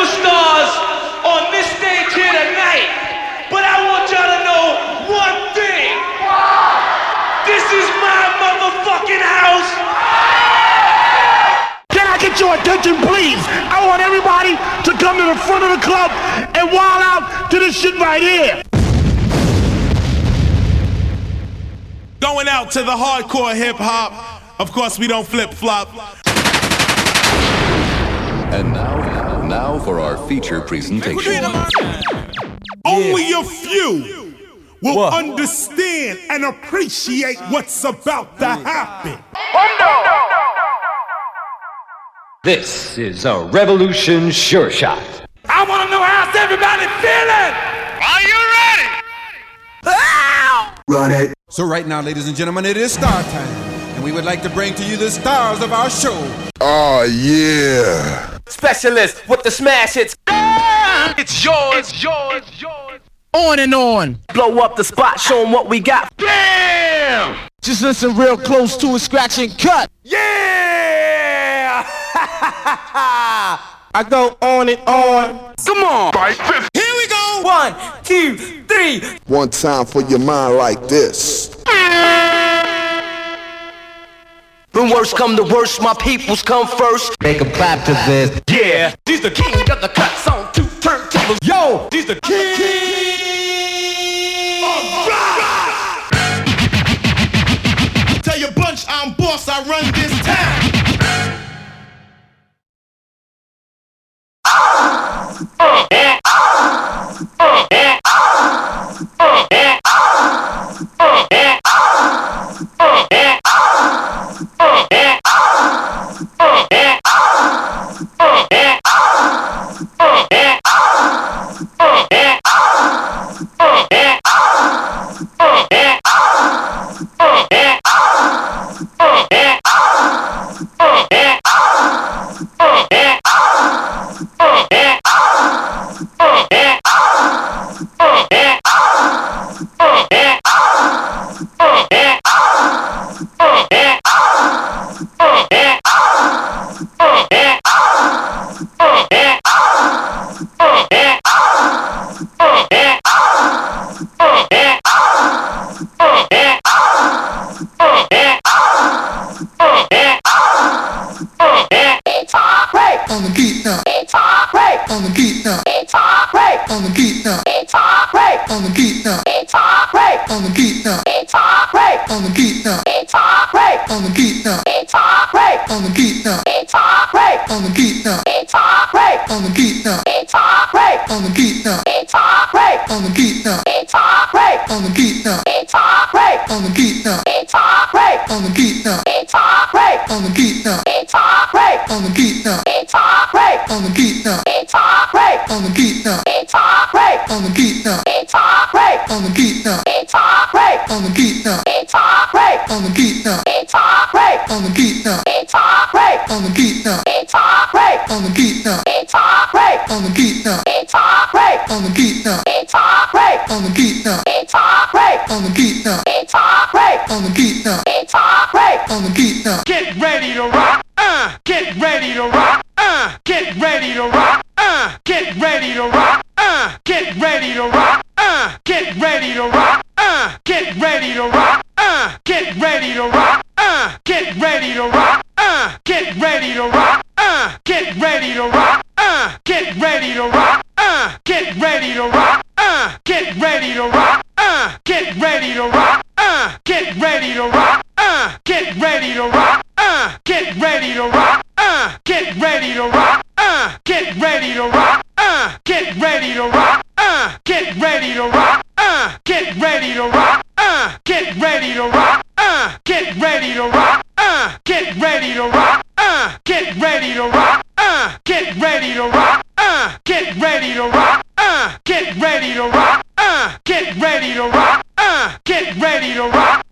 superstars on this stage here tonight. But I want y'all to know one thing. This is my motherfucking house. Can I get your attention, please? I want everybody to come to the front of the club and wild out to this shit right here. Going out to the hardcore hip hop. Of course, we don't flip flop. And now, now for our feature presentation. Only a few will understand and appreciate what's about to happen. This is a Revolution Sure Shot. I want to know how's everybody feeling. Are you ready? Run it. So right now, ladies and gentlemen, it is star time. And we would like to bring to you the stars of our show. Oh, yeah. Specialist with the smash hits. It's yours. It's yours. It's yours. On and on. Blow up the spot, show show 'em what we got. Damn! Just listen real close to it, scratch and cut. Yeah! I go on and on. Come on. Here we go. One, two, three. One time for your mind like this. When worst come to worst, my peoples come first. Make a clap to this. Yeah, he's the king of the cuts on two turntables. Yo, he's the king. Tell your bunch I'm boss, I run this On the beat now. On the beat now. On the beat now. On the beat now. On the beat now. On the beat now. On the beat now. On the beat now. On the beat now. On the beat now. On the beat now. On the beat now. On the beat now. On the beat now. On the beat now. On the beat now. On the beat now. On the beat now. On the beat now. On the beat now. On the beat now. On the beat now. On the beat now. On the beat now. On the beat now. On the beat now. On the beat now. On the beat now. On the beat now. On the beat now. On the beat now. On the beat now. Get ready to rock. Uh, get ready to rock. Uh, get ready to rock. Uh, get ready to rock. Uh, get ready to rock. Uh, get ready to rock. Uh, get ready to rock. Uh, get ready to rock. Uh, get ready to rock. Uh, get ready to rock. Uh, get ready to rock. Uh, get ready to rock. Uh, get ready to rock. Uh, get ready to rock. Uh, get ready to rock. Uh, get ready to rock. Uh, get ready to rock. Uh, get ready to rock. Uh, get ready to rock. Uh, get ready to rock. Uh, get ready to rock. Uh, get ready to rock. Uh, get ready to rock. Uh, get ready to rock. Uh, get ready to rock. Uh, get ready to rock. Uh, get ready to rock. Uh, get ready to rock. Uh, get ready to rock. Uh, get ready to rock. Uh, get ready to rock. Uh, get ready to rock.